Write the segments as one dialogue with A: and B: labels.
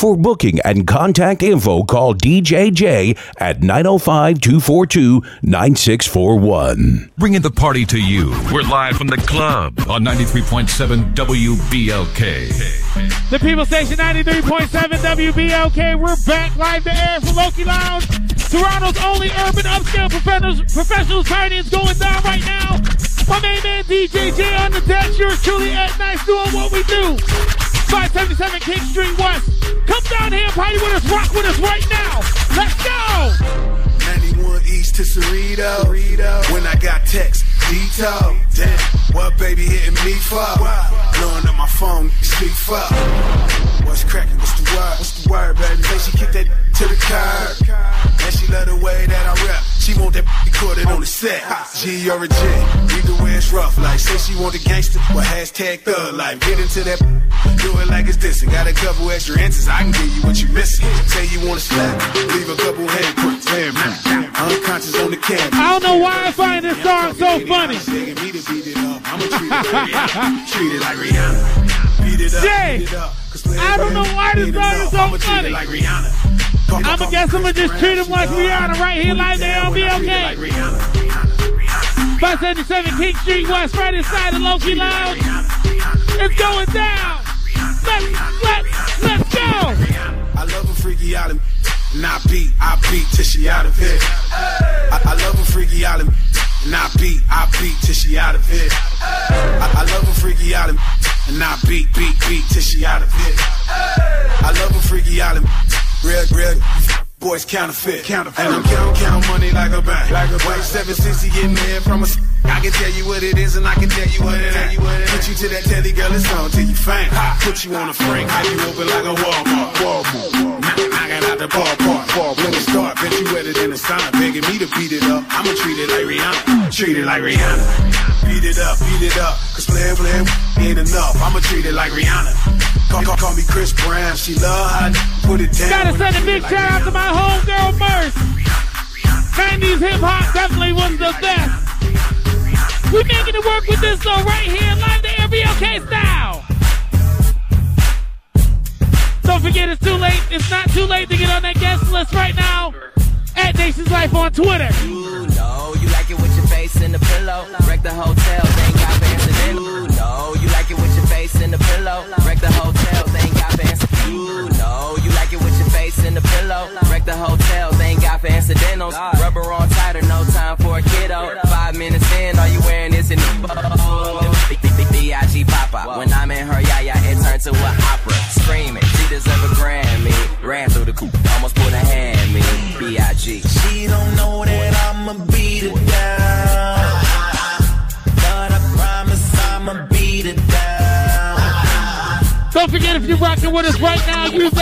A: For booking and contact info, call DJJ at 905 242 9641.
B: Bringing the party to you. We're live from the club on 93.7 WBLK.
C: The People Station 93.7 WBLK. We're back live to air from Loki Lounge. Toronto's only urban upscale professionals, professionals party is going down right now. My main man DJJ on the deck. Yours truly at nice doing what we do. 577 King Street West. Come down here, party with us, rock with us right now. Let's go.
D: 91 East to Cerrito. When I got text, Dito. Damn, what baby hitting me for? Blowing up my phone, speak for. What's cracking? What's the word? What's the word, baby? Say she kicked that to the curb. And she love the way that I rap. She want that recorded on the set. G or a G, either way it's rough. Like say she want gangster, well hashtag thug life. Get into that, do it like it's this. And got a couple extra answers, I can give you what you missing. Say you wanna slap, leave a couple handprints. Unconscious on the camera.
C: I don't know why I find this song so funny.
D: Begging me to beat it up. I'ma treat it like Rihanna. Treat it like Rihanna. Beat it up.
C: Jay,
D: beat it up. 'Cause
C: I don't know why this song is so funny.
D: like Rihanna.
C: I'ma guess I'ma just treat him like Rihanna right here, like they on
D: Treat it like
C: BLK.
D: Rihanna. Rihanna. Rihanna.
C: 577 King Street West, right inside of Loki Lounge. It's going down. Let's, let's, let's go.
D: I love a freaky island. And I beat, I beat till she out of here. I, I love a freaky island. And I beat, I beat till she out of here. I, I love a freaky island. And I beat, beat, beat till she out of here. I love a freaky island. Real, real. Boys counterfeit. counterfeit. And I'm count, count money like a bank. Like a bank. 760 getting there from a. s- I can tell you what it is and I can tell you what it ain't. Put you to that telly girl, it's on till you faint. Put you on a frame, have you open like a Walmart. Walmart. Knock out the ballpark. Ball. When it start, bet you wetter than a sauna. Begging me to beat it up. I'ma treat it like Rihanna. Treat it like Rihanna. Beat it up, beat it up. Cause playing, playing ain't enough. I'ma treat it like Rihanna. Call, call, call me Chris Brown. She love how I put it down.
C: Gotta send a big
D: it like
C: shout out to my homegirl Merce. 90s hip hop definitely was the best. We making it work with this though right here, live to MBLK style. Don't forget it's too late. It's not too late to get on that guest list right now. At Nation's Life on Twitter.
E: Ooh, no, you like it with your face in the pillow. Wreck the hotel, pillow. The hotel, they ain't got for incidentals. Rubber on tighter, no time for a kiddo. Five minutes in, are you wearing this in the B.I.G. Papa. When I'm in her yaya, it turns to an opera. Screaming, she deserve a Grammy. Ran through the coop, almost put a hand in me. B.I.G.
F: She don't know that I'ma beat it down. But I promise I'ma beat it down.
C: Don't forget if you're rocking with us right now, use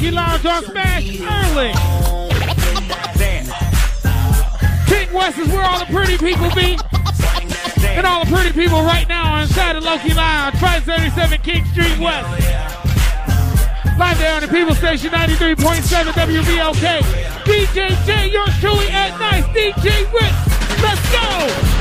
C: Loki Lounge on Smash early. King West is where all the pretty people be. And all the pretty people right now are inside of Loki Lounge, 577 King Street West. Live there on the People Station 93.7 WBLK. DJ J, yours truly at nice. DJ Rich, let's go.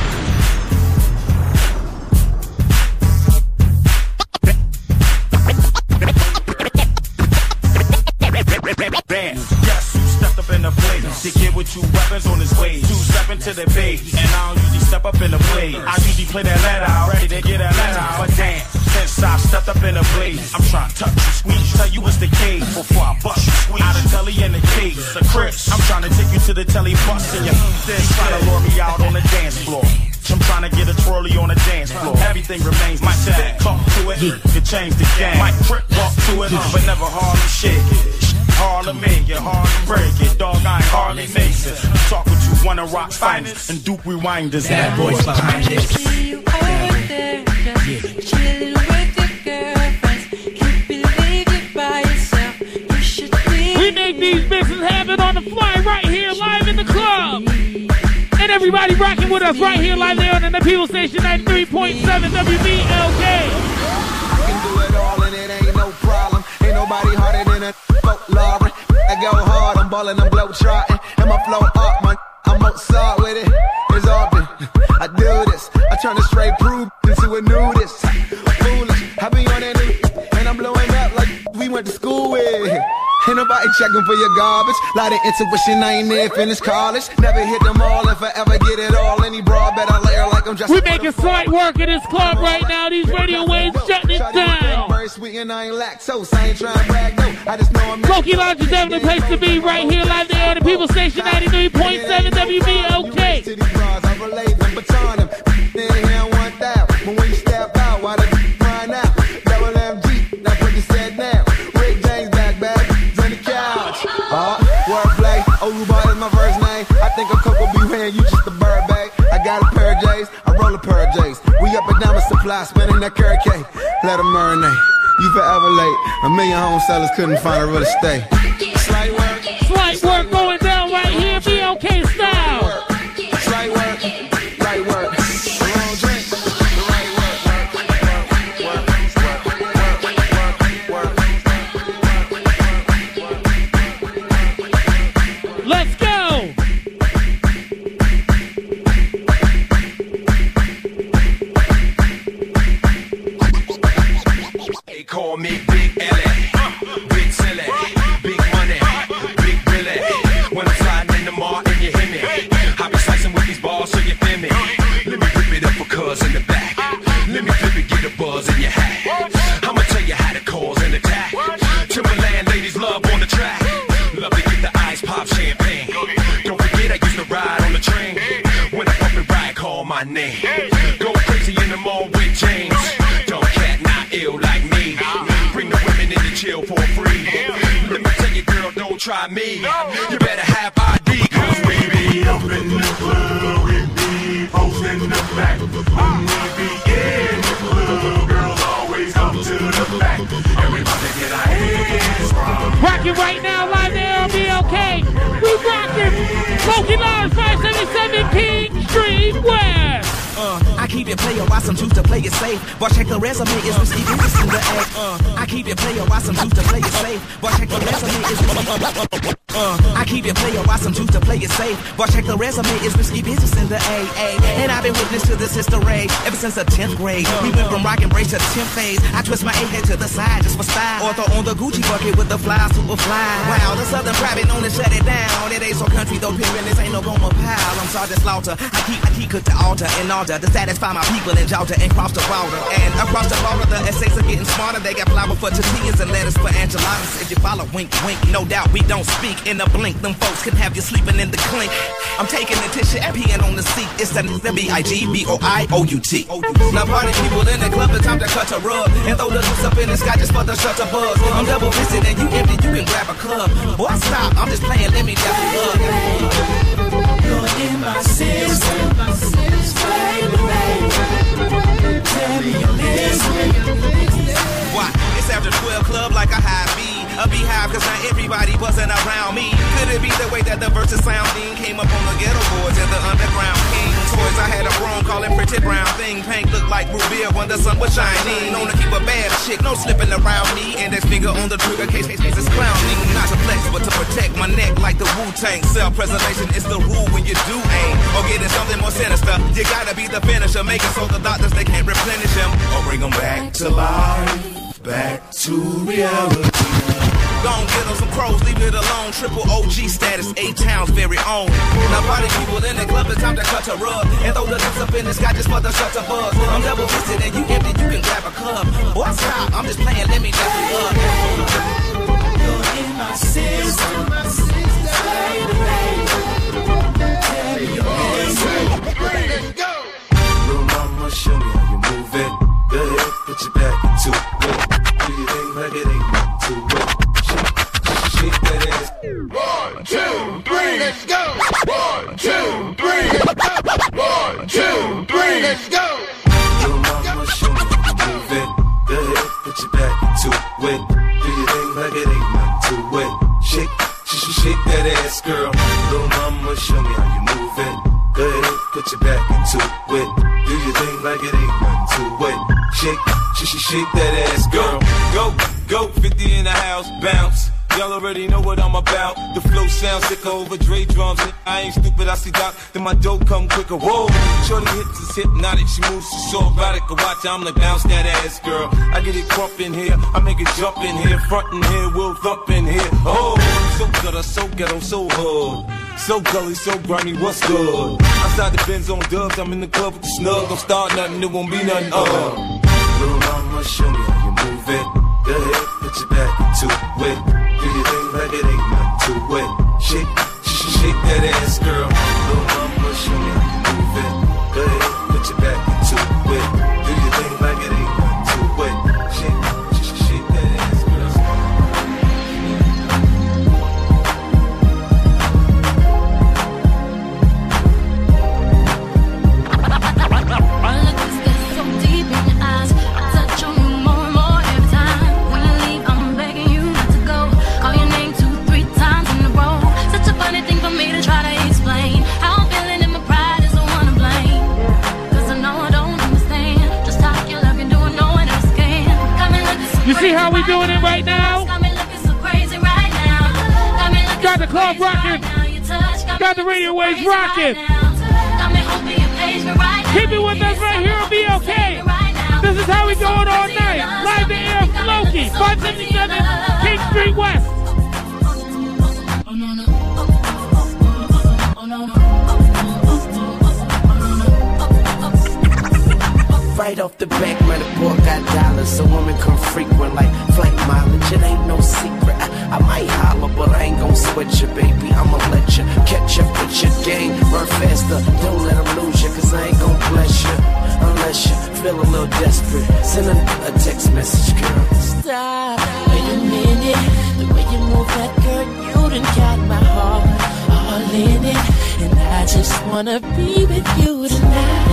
F: Base. And I don't usually step up in the play. I usually play that let out. Ready to get a let out. But damn, since I stepped up in the blaze, I'm trying to touch you, squeeze, tell you what's the case. Before I bust you, squeeze. Out of telly in the case. A Chris, I'm trying to take you to the telly bus in your this. Trying to lure me out on the dance floor. I'm trying to get a twirly on the dance floor. Everything remains my same. Talk to it, you change the game. Might trip, walk to it, but never hardly shake it. Hardly make it, hardly break it. Dog, I ain't hardly makes it. Talking to one of rock's finest and Duke Rewinders. Bad boys behind this.
G: See you over there, just chilling with your girlfriends. Can't believe by yourself. You should be.
C: We make these mixes happen on the fly right here, live in the club. And everybody rocking with us right here, live there on the People Station 93.7 WBLK.
H: I can do it all and it ain't no problem. Ain't nobody harder than a folk Lauren. I go hard, I'm ballin', I'm glow trotting. And my flow up, my I'm outside with it. It's open. I do this. I turn a straight proof into a nudist. Nobody checking for your garbage. Lot of intuition, I ain't there, finish college. Never hit them all, if I ever get it all. Any broad better layer like I'm just.
C: We making slight work in this club right now. These radio waves shutting it down.
H: Very sweet and I ain't lactose. I ain't trying to brag, no. I just know I'm.
C: Loki Lounge is definitely the place to be right here live there. The People Station 93.7 WBLK.
H: To of J's, I roll a pair of J's. We up and down the supply, spinning that carrot cake. Let them marinate. You forever late. A million home sellers couldn't find a real estate. Slight work,
C: Slight work going down right here. BLK style.
I: Girl, don't try. You better have ID, cause we be up in the club with me, posting the back. When we be in the club, girls always come to the back. Everybody get our hands from.
C: Rocking right now live there on BLK. We rocking. Loki Lounge 577 King Street West.
J: Uh, I keep it player, why some choose to play it safe. But check the resume, is risky business in the act. Uh, I keep it player, why some to play it safe. But check the resume, is. Uh, I keep it player, why some to play it safe. But check the resume, is risky business in the AA. And I've been witness to this history ever since the 10th grade. We went from rock and brace to 10th phase. I twist my A head to the side just for style. Or on the Gucci bucket with the fly, super fly. Wow, the Southern private known to shut it down. It ain't so country though, pimpin', this ain't no Gomer Pyle. I'm Sergeant Slaughter. I keep, I keep cook the altar and order to satisfy my people in Georgia and cross the border. And across the border, the essays are getting smarter. They got flour for tortillas and lettuce for enchiladas. If you follow, wink, wink. No doubt we don't speak in a blink. Them folks can have you sleeping in the clink. I'm taking tissue and peeing on the seat. It's the B-I-G-B-O-I-O-U-T. Now party people in the club, it's time to cut a rug. And throw the loose up in the sky just for the shutter buzz. I'm double fisted and you empty, you can grab a club. Boy, stop, I'm just playing, let me dap you up. You're in my system. Why? It's after 12 club like high B. A beehive, cause not everybody wasn't around me. Could it be the way that the verses sounding came up on the ghetto boards and the underground king? Toys I had a broom calling pretty brown thing. Pink looked like beer when the sun was shining. Known to keep a bad chick, no slipping around me. Index finger on the trigger, case case case is clowning. Not to flex, but to protect my neck like the Wu Tang. Self preservation is the rule when you do aim. Or getting something more sinister. You gotta be the finisher, make it so the doctors they can't replenish him. Or bring them back to life, back to reality. Gon' get on some crows, leave it alone. Triple OG status, eight towns very own. Now party people in the club, it's time to cut a rug. And throw the lips up in the sky just for the shutter buzz. I'm double fisted and you empty, you can grab a club. Boy, stop, I'm just playing, let me you up. You're in my system.
I: Little mama, show me how you move it. Go ahead, put your back
D: let's go. One, two, three, one, two, three, let's go.
I: Little mama, show me move it. Go ahead, put your back into it. Do your thing like it ain't nothing to it. Shake, shake, shake that ass, girl. Little mama, show me how you move it. Go ahead, put your back into it. Do your thing like it ain't nothing to it. Shake, shake, shake that ass, girl.
K: Go, go, 50 in the house, bounce. Y'all already know what I'm about. The flow sounds sicker over Dre drums. I ain't stupid, I see Doc, then my dope come quicker. Whoa, shorty hits is hypnotic, she moves, so erotic. Watch, I'm like, bounce that ass, girl. I get it crump in here, I make it jump in here, front in here, we'll thump in here. Oh, so gutter, so ghetto, so hood. So gully, so grimy, what's good? Outside the Benz on dubs, I'm in the club with the snug. Don't start nothing, it won't be nothing. Uh. Little mama, show me how you move it. Go ahead, put your back into it. Do your thing like it ain't nothing to it. Shake, sh- shake that ass, girl. Little mama, show me how you move it. Go ahead, put your back
L: me hoping you page me right now.
C: Keep it with us right here on BLK. This is how we doing all night. Live the air from Loki, 577 King Street West.
M: Oh, oh, right off the back, man, the boy got dollars. A woman come frequent like Ain't you, baby. I'ma let you catch up with your game. Run faster, don't let them lose you, cause I ain't gon' bless you. Unless you feel a little desperate. Send a, a text message, girl.
N: Stop. Wait a minute. The way you move that girl, you done got my heart all in it. And I just wanna be with you tonight.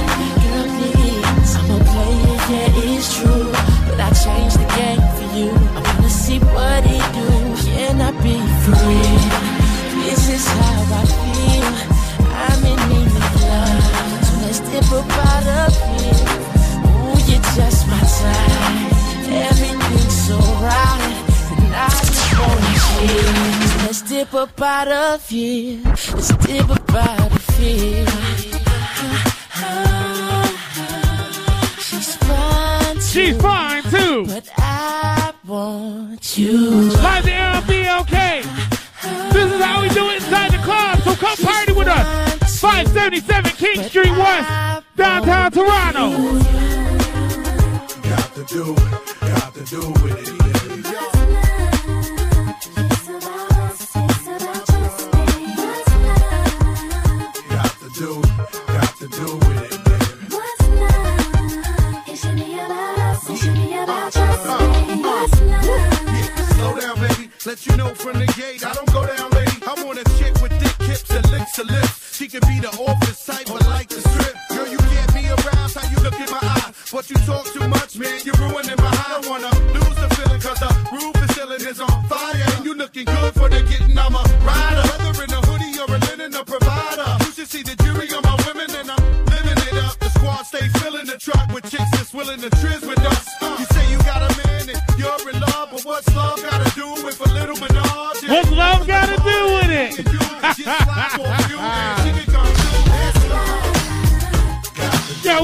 N: Dip up out of here. Let's dip up out of here. She's fine too.
C: She's fine too.
N: But I want you.
C: Live the air on BLK. This is how we do it inside the club, so come party with us. 577 King Street West, downtown Toronto.
D: Got to do, got to do it. Let you know from the gate. I don't go down, lady. I want a chick with thick hips and licks her lips. She can be the office type, but
C: Yo,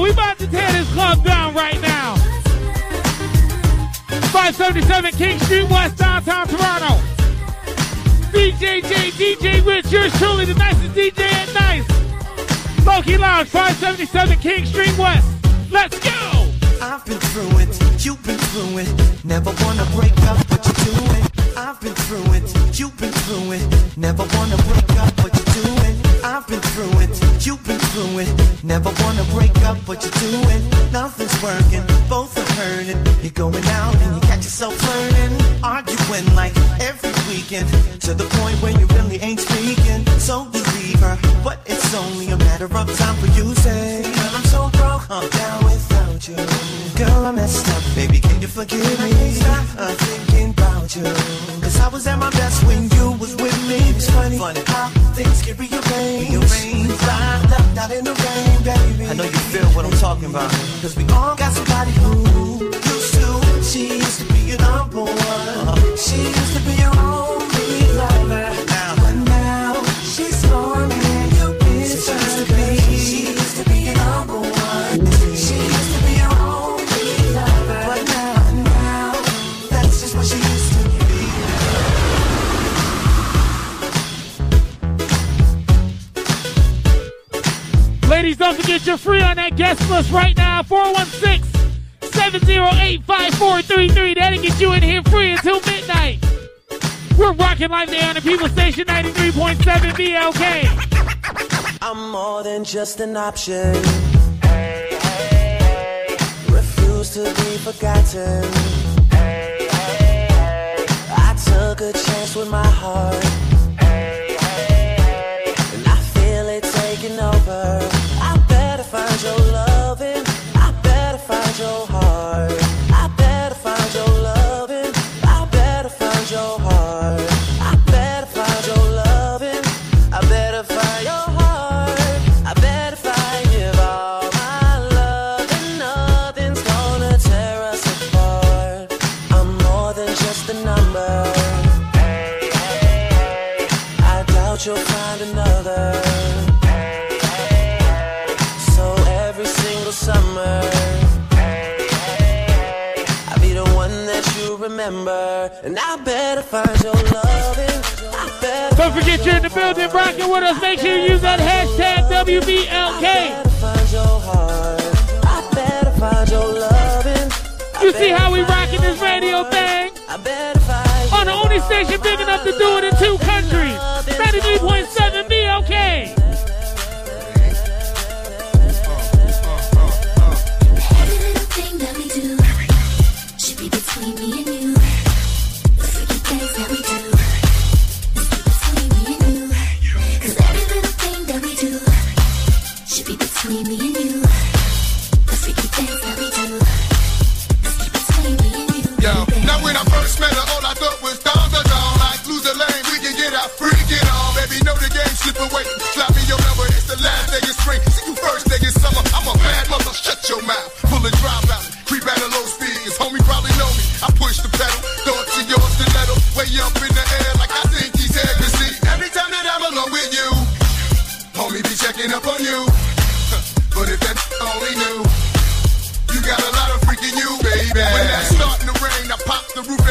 C: we about to tear this club down right now. 577 King Street West, downtown Toronto. DJ J, DJ Rich, yours truly, the nicest DJ at night. Loki Lounge, 577 King Street West. Let's go!
O: I've been through it, you've been through it. Never wanna break up, but you're doing. I've been through it, you've been through it. Never wanna break up, through it. Never wanna break up, but you're doing. Nothing's working, both are hurting. You're going out and you catch yourself flirting, arguing like every weekend to the point where you really ain't speaking. So you leave her, but it's only a matter of time for you say, Girl, I'm so broke, I'm down without you. Girl, I messed up, baby, can you forgive me? Talking about. Cause we all got somebody who used to. She used to be your number one. She
C: guest list right now. 416 708 5433. That'll get you in here free until midnight. We're rocking live there on the People Station 93.7 BLK.
O: I'm more than just an option. Refuse to be forgotten. I took a chance with my heart. And I feel it taking over. Better
C: Don't forget you're in the building rocking with us. Make sure you use that hashtag WBLK.
O: find your heart. I better find your loving.
C: You see how we rocking this radio thing?
O: I better find
C: On the only station big enough to do it in two countries. 93.7 BLK.
P: Shut your mouth. Full of drive out, creep at a low speed. His homie probably know me. I push the pedal, throw it to your stiletto. Way up in the air, like I think he's here. Every time that I'm alone with you, homie be checking up on you. But if that only knew. You got a lot of freaking you, baby. When that's starting to rain, I pop the roof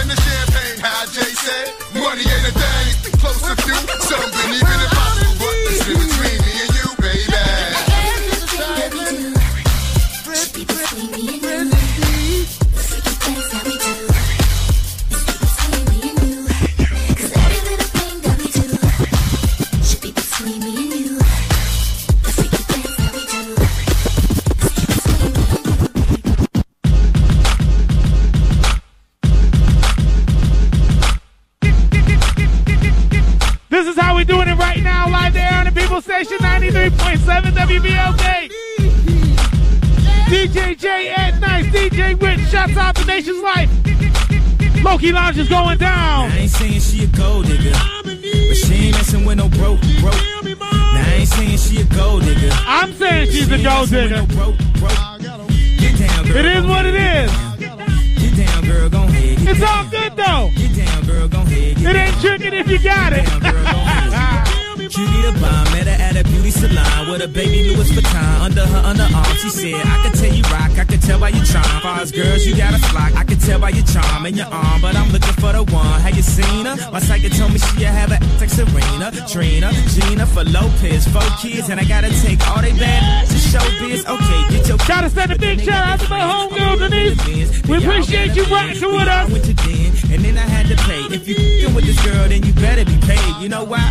Q: charm and your arm, but I'm looking for the one. Have you seen her? My psychic told me she have a like Serena, Trina, Gina for Lopez, four kids, and I gotta take all they bad to show biz. Okay, get your
C: Gotta send a big shout out to my homegirl Denise. We appreciate you rocking with us.
Q: went to den, and then I had to pay. If you with this girl, then you better be paid. You know why?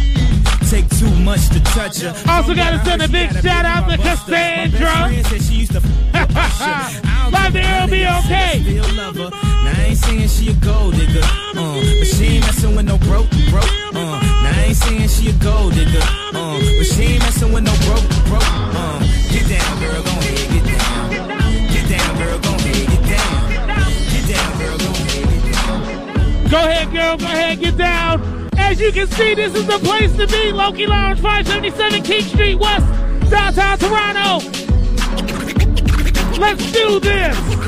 Q: Take too much to touch her.
C: Also gotta send a big shout out to Cassandra. Live to LBOK.
Q: Still love her. Now I ain't saying she a gold digger, uh, but she ain't messing with no broke, broke. Uh, now I ain't saying she a gold digger, uh, but she ain't messing with no broke, broke. Uh, get down, girl, go ahead, get down. Get down, girl, go ahead, get down. Get down, girl, go ahead, get down.
C: Go ahead, girl. Go ahead. Get down. As you can see, this is the place to be. Loki Lounge, 577 King Street West, downtown Toronto. Let's do this.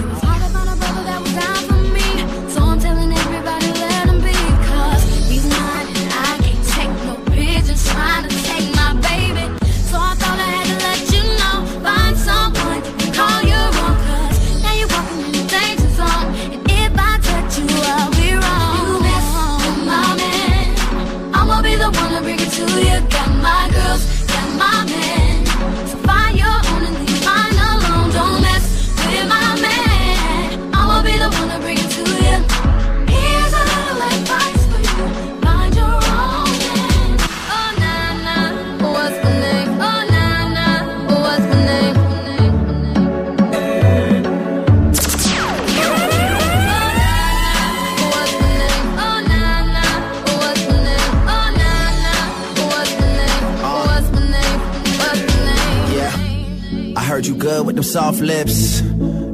M: Soft lips.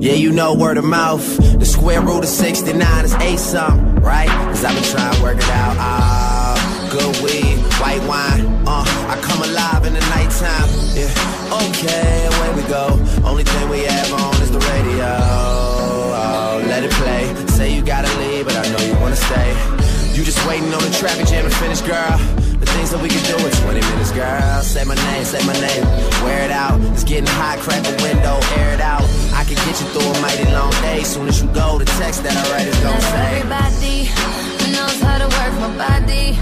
M: Yeah, you know word of mouth. The square root of 69 is eight something, right? Cause I've been trying to work it out. Ah, good weed, white wine. Uh, I come alive in the nighttime. Yeah, okay, away we go. Only thing we have on is the radio. Oh, let it play. Say you gotta leave, but I know you wanna stay. You just waiting on the traffic jam to finish, girl. The things that we can do in 20 minutes, girl. Say my name, say my name. Wear it out. It's getting hot, crack a window, air it out. I can get you through a mighty long day. Soon as you go, the text that I write is gonna say.
L: Everybody knows how to work my body,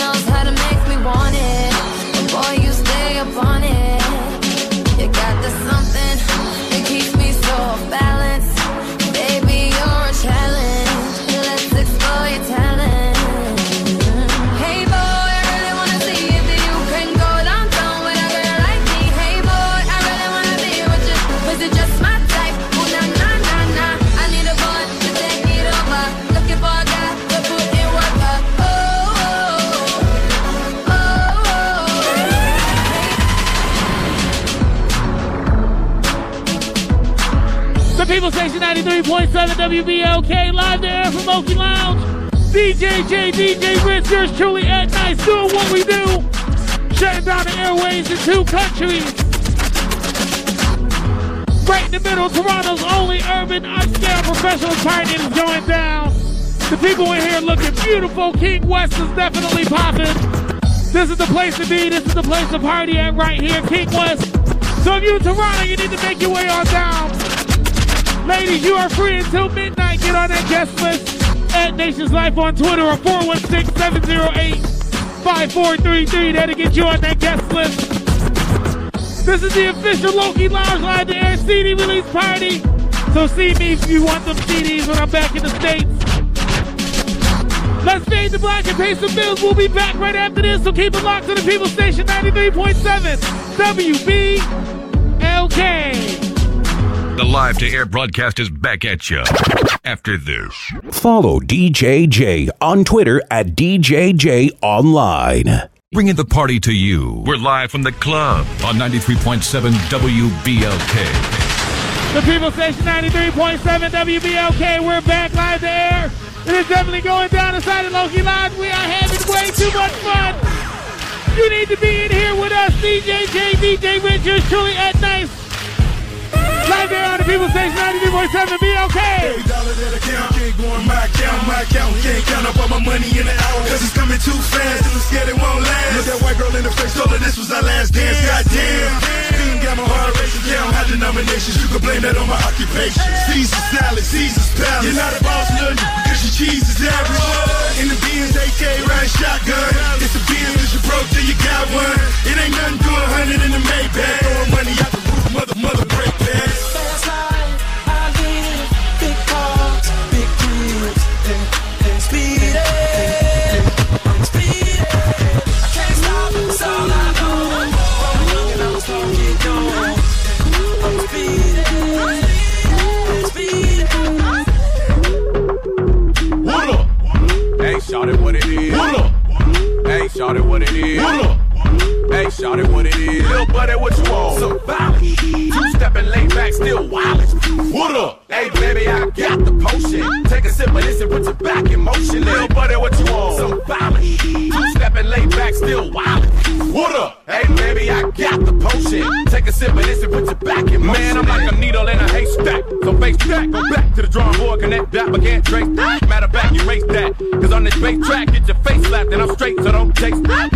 L: knows how to make me want it. Boy, you stay up on it. You got the something that keeps me so off
C: 93.7 WBLK live there from Loki Lounge. DJ J, DJ Rich, yours truly at night, doing what we do. Shutting down the airways in two countries. Right in the middle, Toronto's only urban upscale professional party is going down. The people in here looking beautiful. King West is definitely popping. This is the place to be. This is the place to party at right here, King West. So if you're in Toronto, you need to make your way on down. Ladies, you are free until midnight. Get on that guest list at Nations Life on Twitter or 416-708-5433. That'll get you on that guest list. This is the official Loki Lounge Live to Air CD release party. So see me if you want some CDs when I'm back in the States. Let's fade to black and pay some bills. We'll be back right after this, so keep it locked to the People Station 93.7 WBLK.
B: The live to air broadcast is back at you after this.
A: Follow DJJ on Twitter at DJJ Online.
B: Bringing the party to you. We're live from the club on 93.7 WBLK.
C: The People Station 93.7 WBLK. We're back live to air. It is definitely going down inside of Loki Live. We are having way too much fun. You need to be in here with us, DJ J, DJ Richards, truly at nice. Live there on the People Station 93.7 BLK.
P: Every dollar that I count, can't go on my account, my account. Can't count up all my money in an hour. Cause it's coming too fast, and I'm scared it won't last. Look that white girl in the face, told her this was our last dance. Goddamn. Got my heart racing, count high denominations. You can blame that on my occupation. Caesar salad, Caesar's palace. You're not a boss, because your cheese is average. In the Benz, AK riding shotgun. It's a Benz, you broke till you got one. It ain't nothing to a hundred in the Maybach. Throwing money out the roof, mother, mother, break
N: live. Big cars, big and, and speed
R: shout it what it is. What up? Hey, shout it what it is. What up? Hey, shout it what it is. Little buddy, what you want? Some violence. Two stepping late back, still wireless. What up? Hey, baby, I got the potion. Take a sip of this and put your back in motion. Little buddy, what you want? Some violence. Two stepping late back, still wireless. What up? Hey, baby, I got the potion. Take a sip of this and put your back in motion. Man, I'm like a needle in a haystack. So face back, go back to the drawing board, connect that, but can't trace that. Matter of fact, erase that. On this bass track, get your face slapped, and I'm straight, so don't chase.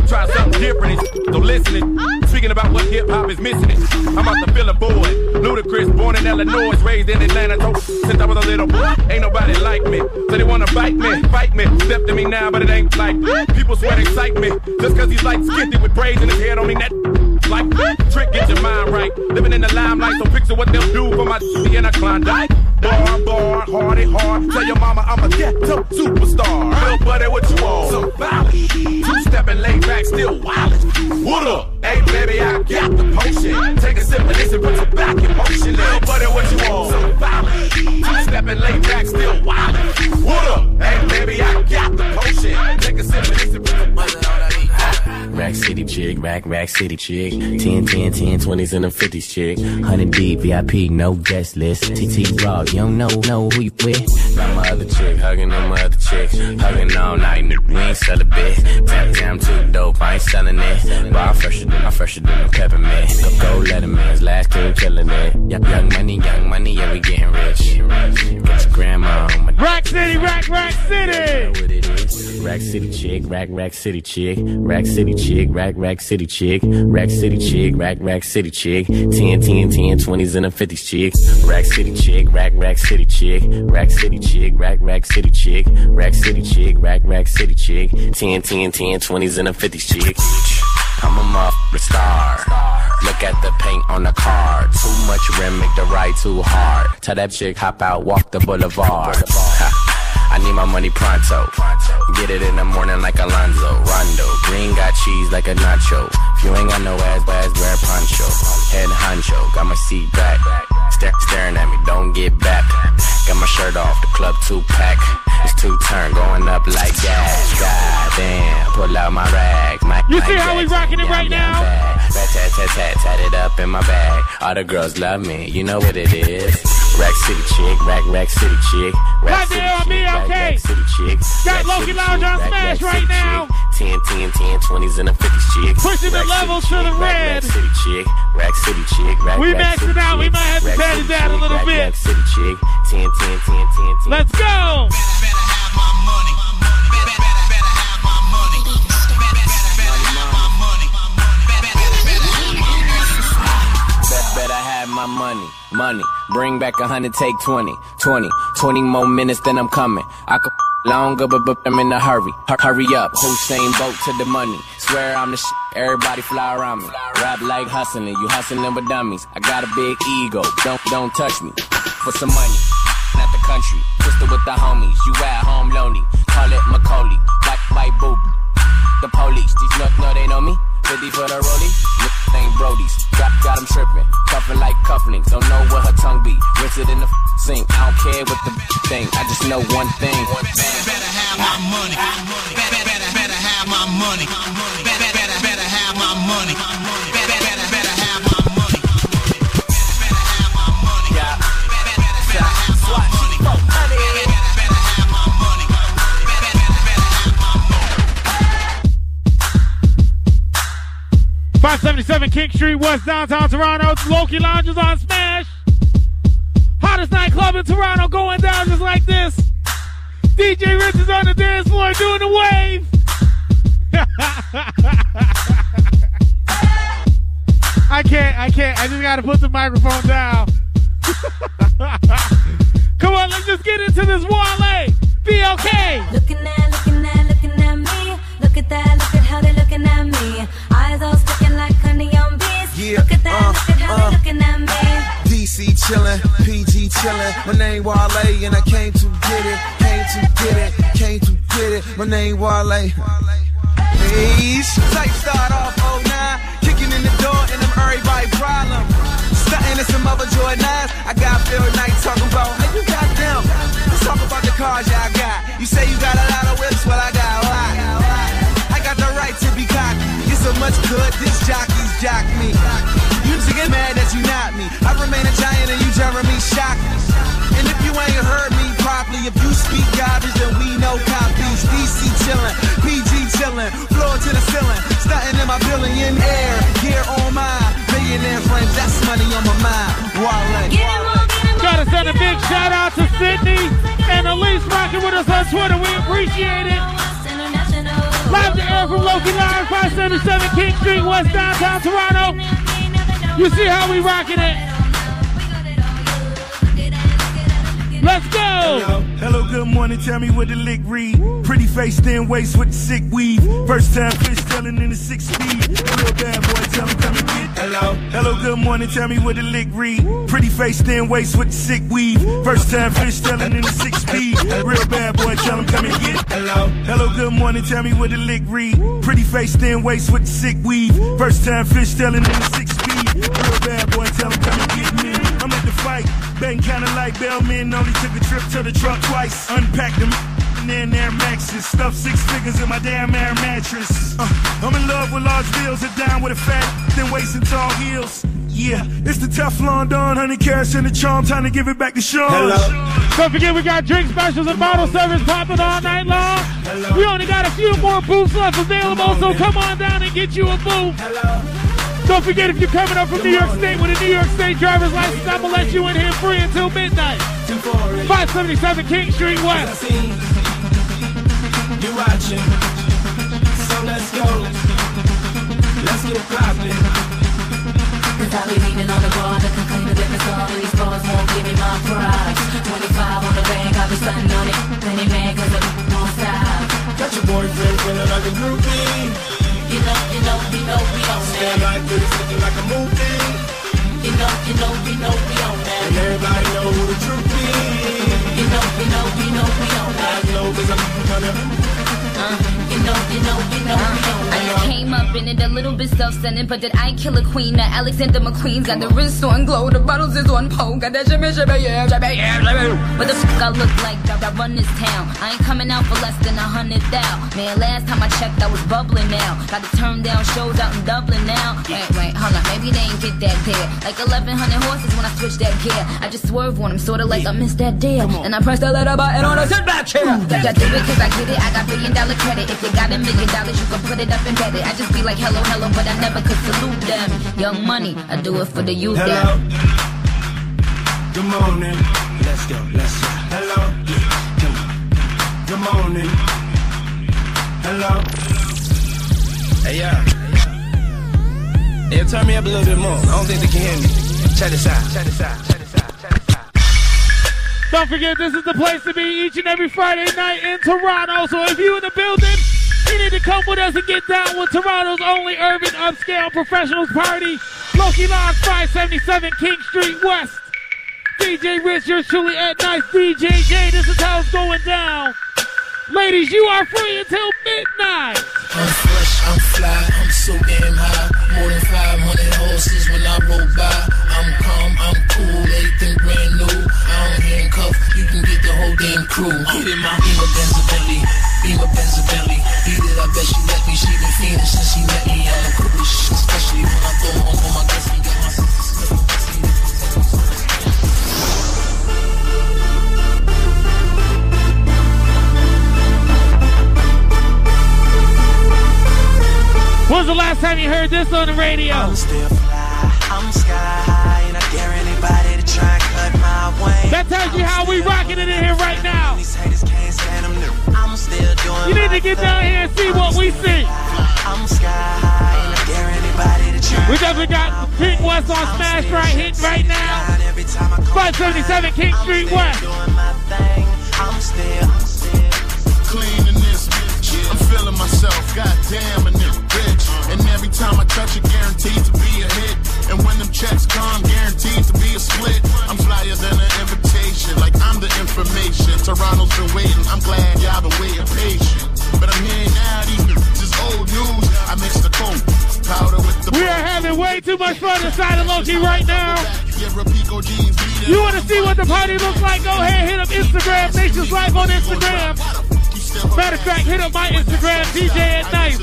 R: Try something different, don't listen it. Speaking about what hip hop is missing it. I'm out the feeling boy. Ludacris, born in Illinois, raised in Atlanta. Told since I was a little boy, ain't nobody like me. So they wanna bite me, fight me. Step to me now, but it ain't like people sweat excite me. Just cause he's like skinty with braids in his head, don't mean that. Like trick, get your mind right. Living in the limelight, so picture what they'll do for my in a Klondike. Bar, bar, hardy, hard. Tell your mama I'm a ghetto superstar. Little buddy, what you want? Some violence. Two stepping laid back, still wild. What up? Hey, baby, I got the potion. Take a sip of this and put your back in motion. Little buddy, what you want? Some violence. Two stepping laid back, still wild. What up? Hey, baby, I got the potion. Take a sip of this and put your back in motion.
M: Rex
S: city chick, rack, rack city chick. 10, 10, 10, 20s and the 50s chick. 100 deep, VIP, no guest list. TT Raw, you don't know, know who you with. Got my other chick, hugging on my other chick. Hugging all night, nigga, we ain't sell a bit. Tap, I'm too dope, I ain't selling it. I'm fresher than, I'm fresher than a peppermint. Go, go Letterman's last king killing it. Young money, young money, yeah, we getting rich. Got your grandma on my
C: Rack City, Rack, Rack City.
S: Rack City chick, rack rack city chick, rack city chick, rack rack city chick, rack city chick, rack rack city chick, 10, 10, 10, 20s and a 50s chick, rack city chick, rack rack city chick, rack city chick, rack rack city chick, rack city chick, rack rack city chick, 10, 10, 10, 20s and a 50s chick. I'm a motherfucking star. Look at the paint on the car. Too much rim, make the ride too hard. Tell that chick hop out, walk the boulevard. Need my money pronto. Get it in the morning like Alonzo. Rondo. Green got cheese like a nacho. If you ain't got no ass, ass wear a poncho. Head honcho. Got my seat back. Stare, staring at me, don't get back. Got my shirt off, the club two pack. It's two turn, going up like gas. God damn, pull out my rag. My,
C: You
S: my
C: see how we rocking it right now?
S: Rat tat tat tat, tat it up in my bag. All the girls love me, you know what it is. Rack City chick, rack rack city chick, rack city chick,
C: me,
S: rack,
C: okay.
S: rack city chick.
C: Got Loki
S: city
C: Lounge on Smash right
S: city
C: now.
S: chick. 10, 10, 10, 20s and a 50s chick.
C: Pushing the levels
S: city
C: to the red.
S: Rack city chick, rack city chick, rack,
C: We
S: rack
C: maxing
S: city
C: out, we might have to pat
S: city
C: it down a little bit.
S: Rack city chick, 10, 10, 10, 10, 10.
C: Let's go.
S: My money, money. Bring back a hundred, take 20, 20, 20 more minutes than I'm coming. I could longer, but, but I'm in a hurry. Hur- Hurry up, Hussein boat to the money. Swear I'm the shit, everybody fly around me. Rap like hustling, you hustling with dummies. I got a big ego, don't, don't touch me. For some money, not the country. Twisted with the homies, you at home lonely. Call it Macaulay, white, white boob. The police, these nuts know they know me. 50 for the rollie, ain't Brody's. Got, got them tripping, cuffing like cufflinks. Don't know where her tongue be. Rinse it in the sink. I don't care what the thing. I just know one thing. Thing.
T: Better have my money. Better, better, better have my money. Better, better, better have my money.
C: 77 King Street, West Downtown Toronto. Loki Lounges on Smash. Hottest nightclub in Toronto going down just like this. DJ Rich is on the dance floor doing the wave. I can't, I can't. I just gotta put the microphone down. Come on, let's just get into this Wale. BLK.
L: Looking at, looking
H: Yeah,
L: look at that,
H: uh,
L: look at how
H: uh.
L: looking at me.
H: DC chillin', PG chillin'. My name Wale and I came to get it, came to get it, came to get it. My name Wale. Hey, type start off 09, kicking in the door and I'm everybody problem. Stunting in some other Jordans. I got Phil Knight talking about, hey, you got them. Let's talk about the cars y'all got. You say you got a lot of whips, well, I got a lot. I got the right to be cocky. Get so much good, this jockey's jock me. You used to get mad that you not me. I remain a giant and you Jeremy shock. And if you ain't heard me properly, if you speak garbage, then we know copies. DC chillin', PG chillin', floor to the ceiling, stunting in my billionaire, gear on mine, millionaire friends, that's money on my mind. Wale.
C: Gotta send a big shout out to Sydney and Elise rocking with us on Twitter. We appreciate it. Live to air from Loki Live, 577 King Street, West Downtown Toronto. You see how we rocking it? Let's go.
U: Hello, hello, good morning. Tell me what the lick read. Pretty face, thin waist with the sick weave. First time fish telling in the six speed. Real bad boy, tell me come and get. Hello, hello, good morning. Tell me what the lick read. Pretty face, thin waist with the sick weave. First time fish telling in the six speed. Real bad boy, tell him come and get. Hello, hello, good morning. Tell me what the lick read. Pretty face, thin waist with the sick weave. First time fish telling in the six speed. Real bad boy, tell him come and get me. I'm at the fight. Bang kinda like Bellman, only took a trip to the truck twice. Unpacked them and then there Air Maxes. Stuffed six figures in my damn air mattress. Uh, I'm in love with large bills and down with a fat, then wasting tall heels. Yeah, it's the Teflon Don, honey carrots and the charm. Time to give it back to Sean.
C: Don't forget we got drink specials and bottle service popping all night long. We only got a few more booths left available, so come on down and get you a booth. Don't forget if you're coming up from New York State with a New York State driver's license, I'm gonna let you in here free until midnight. 577 King Street West.
Q: You watching, so let's go. Let's get it poppin'.
K: Cause I be leaning on the bar to complain to different all these bars won't give me my prize. 25 on the bank, I be stunting on it. Penny man, cause the won't stop.
Q: Got your boyfriend feeling like a groupie.
K: You know, you know, you know, we on that.
Q: like this, looking like a movie.
K: You know, you know, you know, we on that.
Q: And everybody know the truth is.
K: You know, you know, you know, we on
Q: I
K: that.
Q: know cause I'm gonna
K: Uh,
V: I in it a little bit self-centered, but did I kill a queen? Now Alexander McQueen's got the wrist on glow, the bottles is on pole, got that shimmy, shimmy, yeah, shimmy, yeah, shimmy. What the fuck I look like? I run this town. I ain't coming out for less than a hundred thou. Man, last time I checked, I was bubbling now. Got to turn down shows out in Dublin now. Wait, wait, hold on, maybe they ain't get that there. Like 1100 horses when I switch that gear. I just swerve on them, sorta like I missed that deal. And I press the letter button on a sit back chair. That, that do it cause I get it, I got billion dollar credit. If you got a million dollars, you can put it up and bet it. I just be like, hello, hello, but I never could salute them. Young money, I do it for the youth.
Q: Hello.
V: them.
Q: Good morning. Let's go, let's go. Hello. Come on. Good morning. Hello. Hey, yeah. Yeah, turn me up a little bit more. I don't think they can hear me. Check this out. Check this out. Check this out. Check this out.
C: Don't forget, this is the place to be each and every Friday night in Toronto. So if you in the building, you need to come with us and get down with Toronto's only urban upscale professionals party. Loki Lounge 577 King Street West. DJ Rich, you're truly at night. DJ J, this is how it's going down. Ladies, you are free until midnight.
N: I'm fresh, I'm fly, I'm so damn high. More than 500 horses when I roll by. I'm calm, I'm cool, everything brand new. I don't handcuff, you can get the whole damn crew. Get in my Benz a Bentley, Beamer Benz a Bentley. Beat it, I bet she let me. She been fiending since she met me. I'm the coolest shit, especially when I throw on all my guests. Got my
C: When's the last time you heard this on the radio?
O: I'm still fly, I'm sky high, and I dare anybody to try
C: That tells you how we rocking it in here right now.
O: These haters can't stand them new. I'm still doing
C: You need to get down here and see what we see.
O: I'm sky high, and I dare anybody to try
C: We definitely got King West on Smash Right hitting right now. 577 King Street West.
O: I'm still, I'm still
W: clean in this bitch. I'm feeling myself, goddamn, in this bitch. And every time I touch it, guaranteed to be a hit. And when them checks come, guaranteed to be a split. I'm flyer than an invitation, like I'm the information. Toronto's been waiting, I'm glad y'all been waiting patient. But I'm here now, these is old news. I mix the coke, powder with the
C: We are having way too much fun inside of Loki right now.
W: Give Rapico jeans, beat it.
C: You want to see what the party looks like? Go ahead, hit up Instagram, Nation's Life on Instagram. Matter of fact, hit up my Instagram, DJ at night,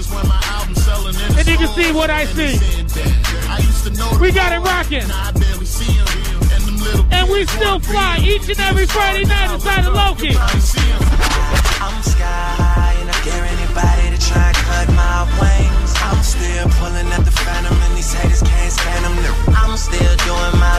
C: and you can see what I see. We got it rocking. And we still fly each and every Friday night inside of Loki.
O: I'm sky high, and I dare anybody to try and cut my wings. I'm still pulling at the phantom, and these haters can't stand them. I'm still doing my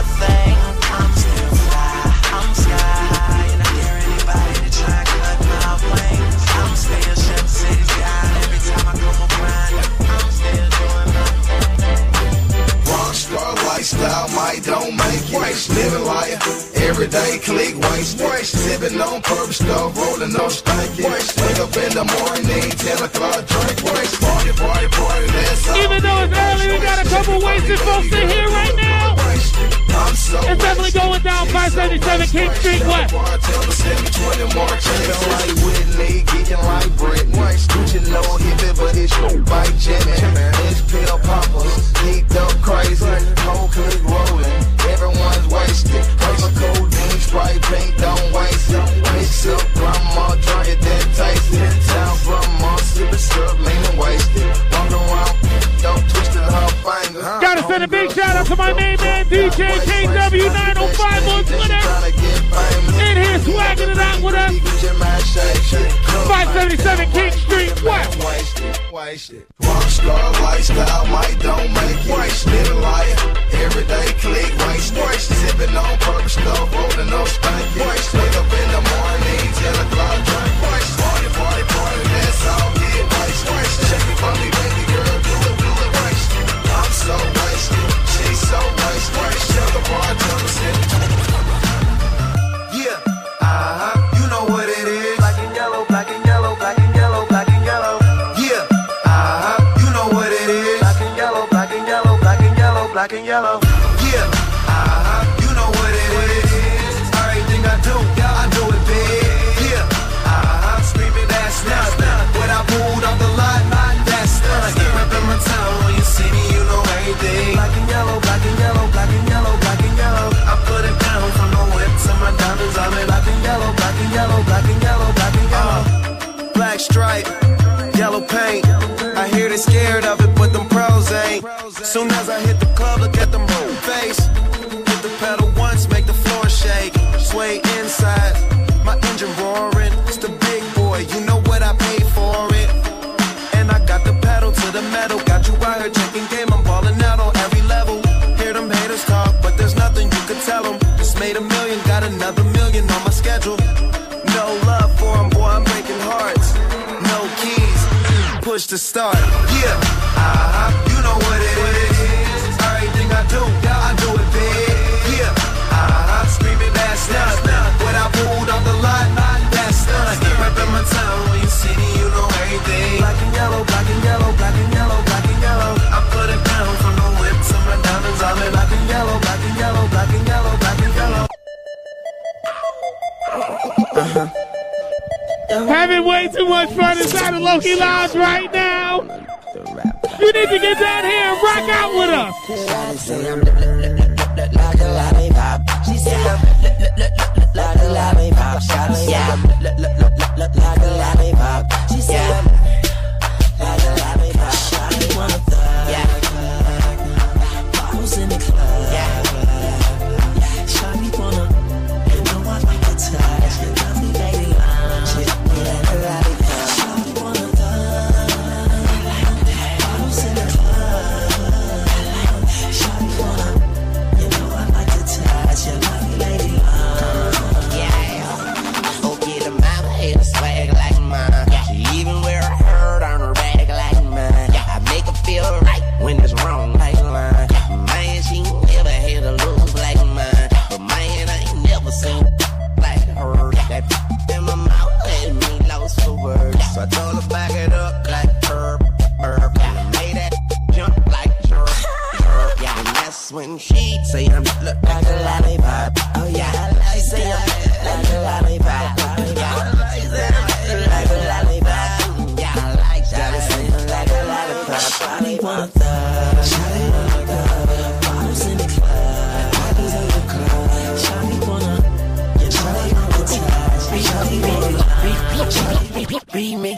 D: rolling no stanky. Wake up in the morning, 10 o'clock drink. Party, party, party, let's
C: Even though it's early, we got a couple wasted folks in here right now.
D: So
C: It's definitely going down 577 King Street West.
D: Living like Whitney, geeking like Britney. Gucci no hippie, but it's no bike to my main man DJ KW905 on Twitter. In here swagging it out with us.
C: 577 King Street. What?
X: White shit. Lifestyle might don't make it. White shit. Liar. Everyday click. White shit. Sipping on purple stuff. Rolling up.
H: Yeah, uh-huh, you know what it is. Everything I do, I do it big. Yeah, uh-huh, screaming. When I off the my town, when you see me, you know everything. Black and yellow, black and yellow, black and yellow, black and yellow. I my diamonds. I'm in black and yellow, black and yellow, black and yellow, black and yellow. Black stripe, yellow paint. I hear they scared to start. Yeah, uh-huh, you know what it is. Everything I do, I do it big. Yeah, uh-huh, screaming that's nothing. When I pulled off the lot, that's nothing. Reppin' my town, when you see you know everything. Black and yellow, black and yellow,
C: way too much fun inside the Loki Lounge right now. You need to get down here and rock out with us.
M: like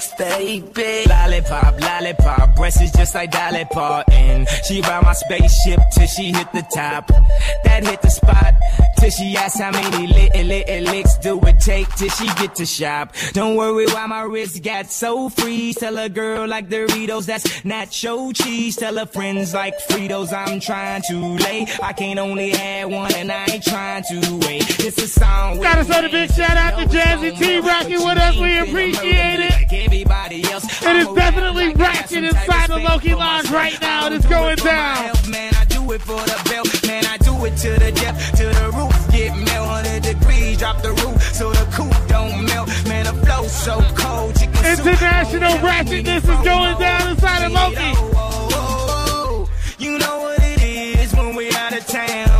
M: remix baby.
Q: Lollipop, lollipop, breasts is just like Dolly Parton. She ride my spaceship till she hit the top. That hit the spot till she asks how many little, little licks do it take till she get to shop. Don't worry why my wrist got so free. Tell a girl like Doritos, that's nacho cheese. Tell her friends like Fritos, I'm trying to lay. I can't only have one and I ain't trying to wait. It's a song.
C: Gotta send a big shout out to Jazzy T rocking with us. We appreciate it.
Q: Everybody else.
C: It is definitely ratchet inside the Loki Lounge right now. It's going down.
Q: Man, I do it for the belt. Man, I do it to the depth, to the roof. Get melt 100 degrees, drop the roof so the coupe don't melt. Man, the flow so cold.
C: International ratchetness is going down inside of Loki.
Q: Oh, oh, oh, you know what it is when we out of town.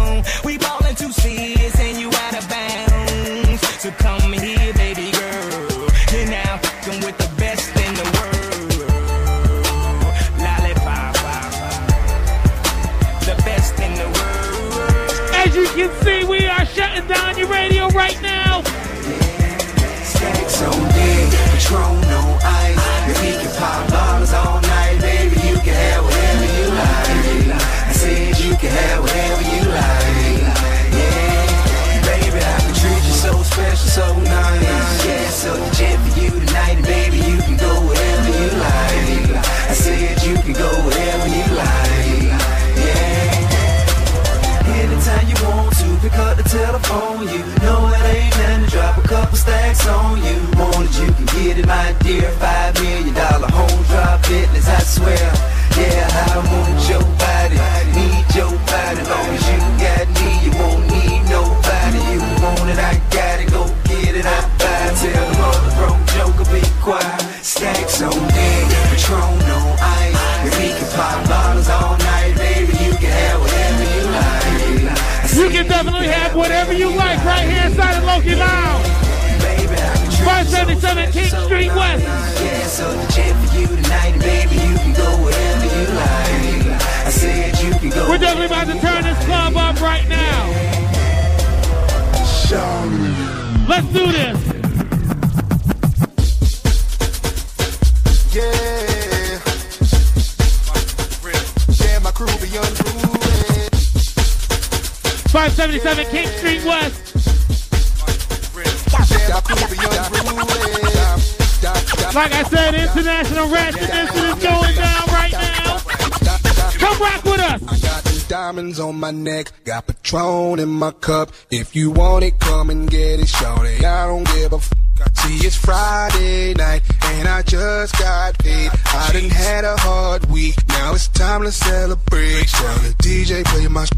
H: Deck, whatever you like
C: right here inside of Loki Lounge. 577 King Street West.
O: Yeah, so for you tonight, baby, you can go wherever you like. I said you can go.
C: We're definitely about to turn this club up right now. Let's do this. 577 King Street West. Like I said, international ratchetness is going down right now. Come rock with us.
P: I got them diamonds on my neck, got Patron in my cup. If you want it, come and get it, shorty. I don't give a f- See, it's Friday night, and I just got paid. I done had a hard week, now it's time to celebrate. Tell the DJ play my sh-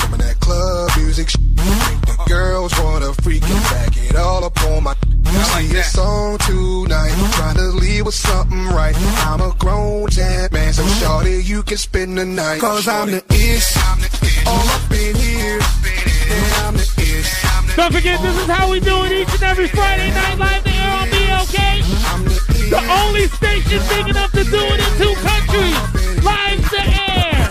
P: some of that club music. sh- Make the girls wanna freak and back it all up on my. See, it's on tonight, trying to leave with something right. I'm a grown man, so shorty, you can spend the night. Cause I'm the ish, all up in here. Yeah, I'm the ish.
C: Don't forget, this is how we do it each and every Friday night live the air on BLK. The only station big enough to do it in two countries. Live the air.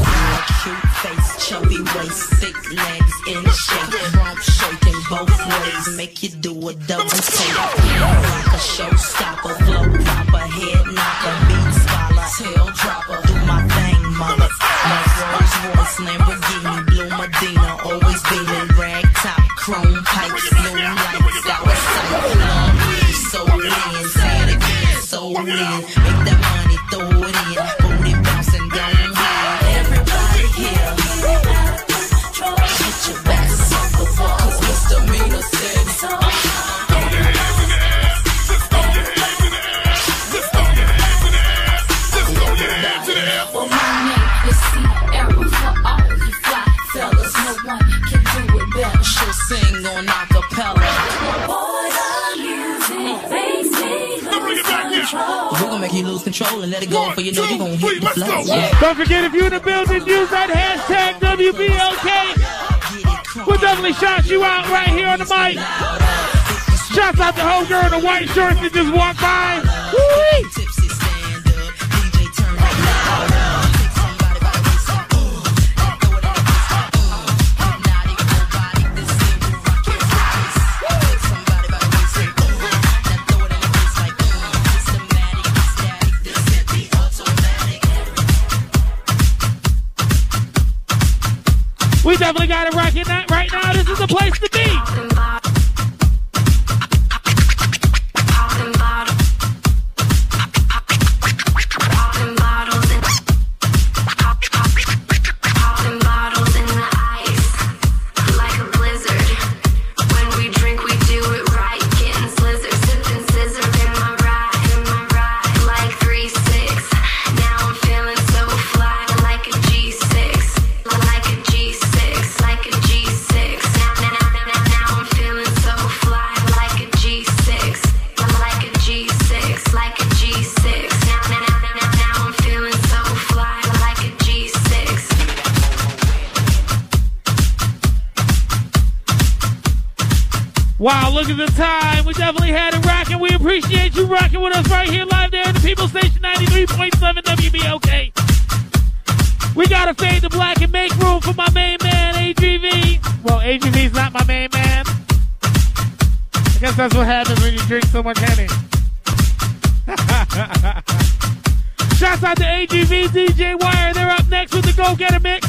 N: Chubby waist, thick legs in shape, rump shaking both ways, make you do a double take. Like a showstopper, again,
L: lose control
N: and let it go for you know you're gonna hit the flow. Yeah.
C: Don't forget, if you're in the building, use that hashtag WBLK. We'll definitely shout you out right here on the mic. Shouts out the whole girl in the white shorts that just walked by. Woo-wee. Definitely got it rocking that right now. This is the place to be. Appreciate you rocking with us right here live there at the People Station 93.7 WBLK. We gotta fade to black and make room for my main man, AGV. Well, AGV's not my main man. I guess that's what happens when you drink so much honey. Shouts out to AGV, DJ Wire. They're up next with the Go Getter Mix.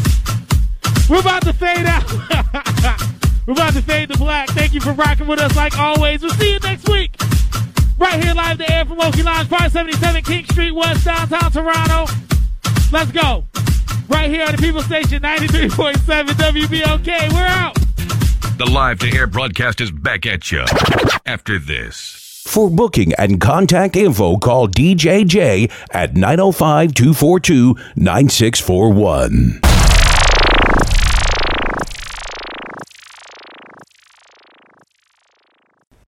C: We're about to fade out. We're about to fade to black. Thank you for rocking with us like always. We'll see you next week. Right here live the air from Loki Lounge, 577 King Street West, downtown Toronto. Let's go. Right here on the People Station 93.7 WBLK. We're out.
B: The live to air broadcast is back at you after this.
A: For booking and contact info, call DJJ at 905 242 9641.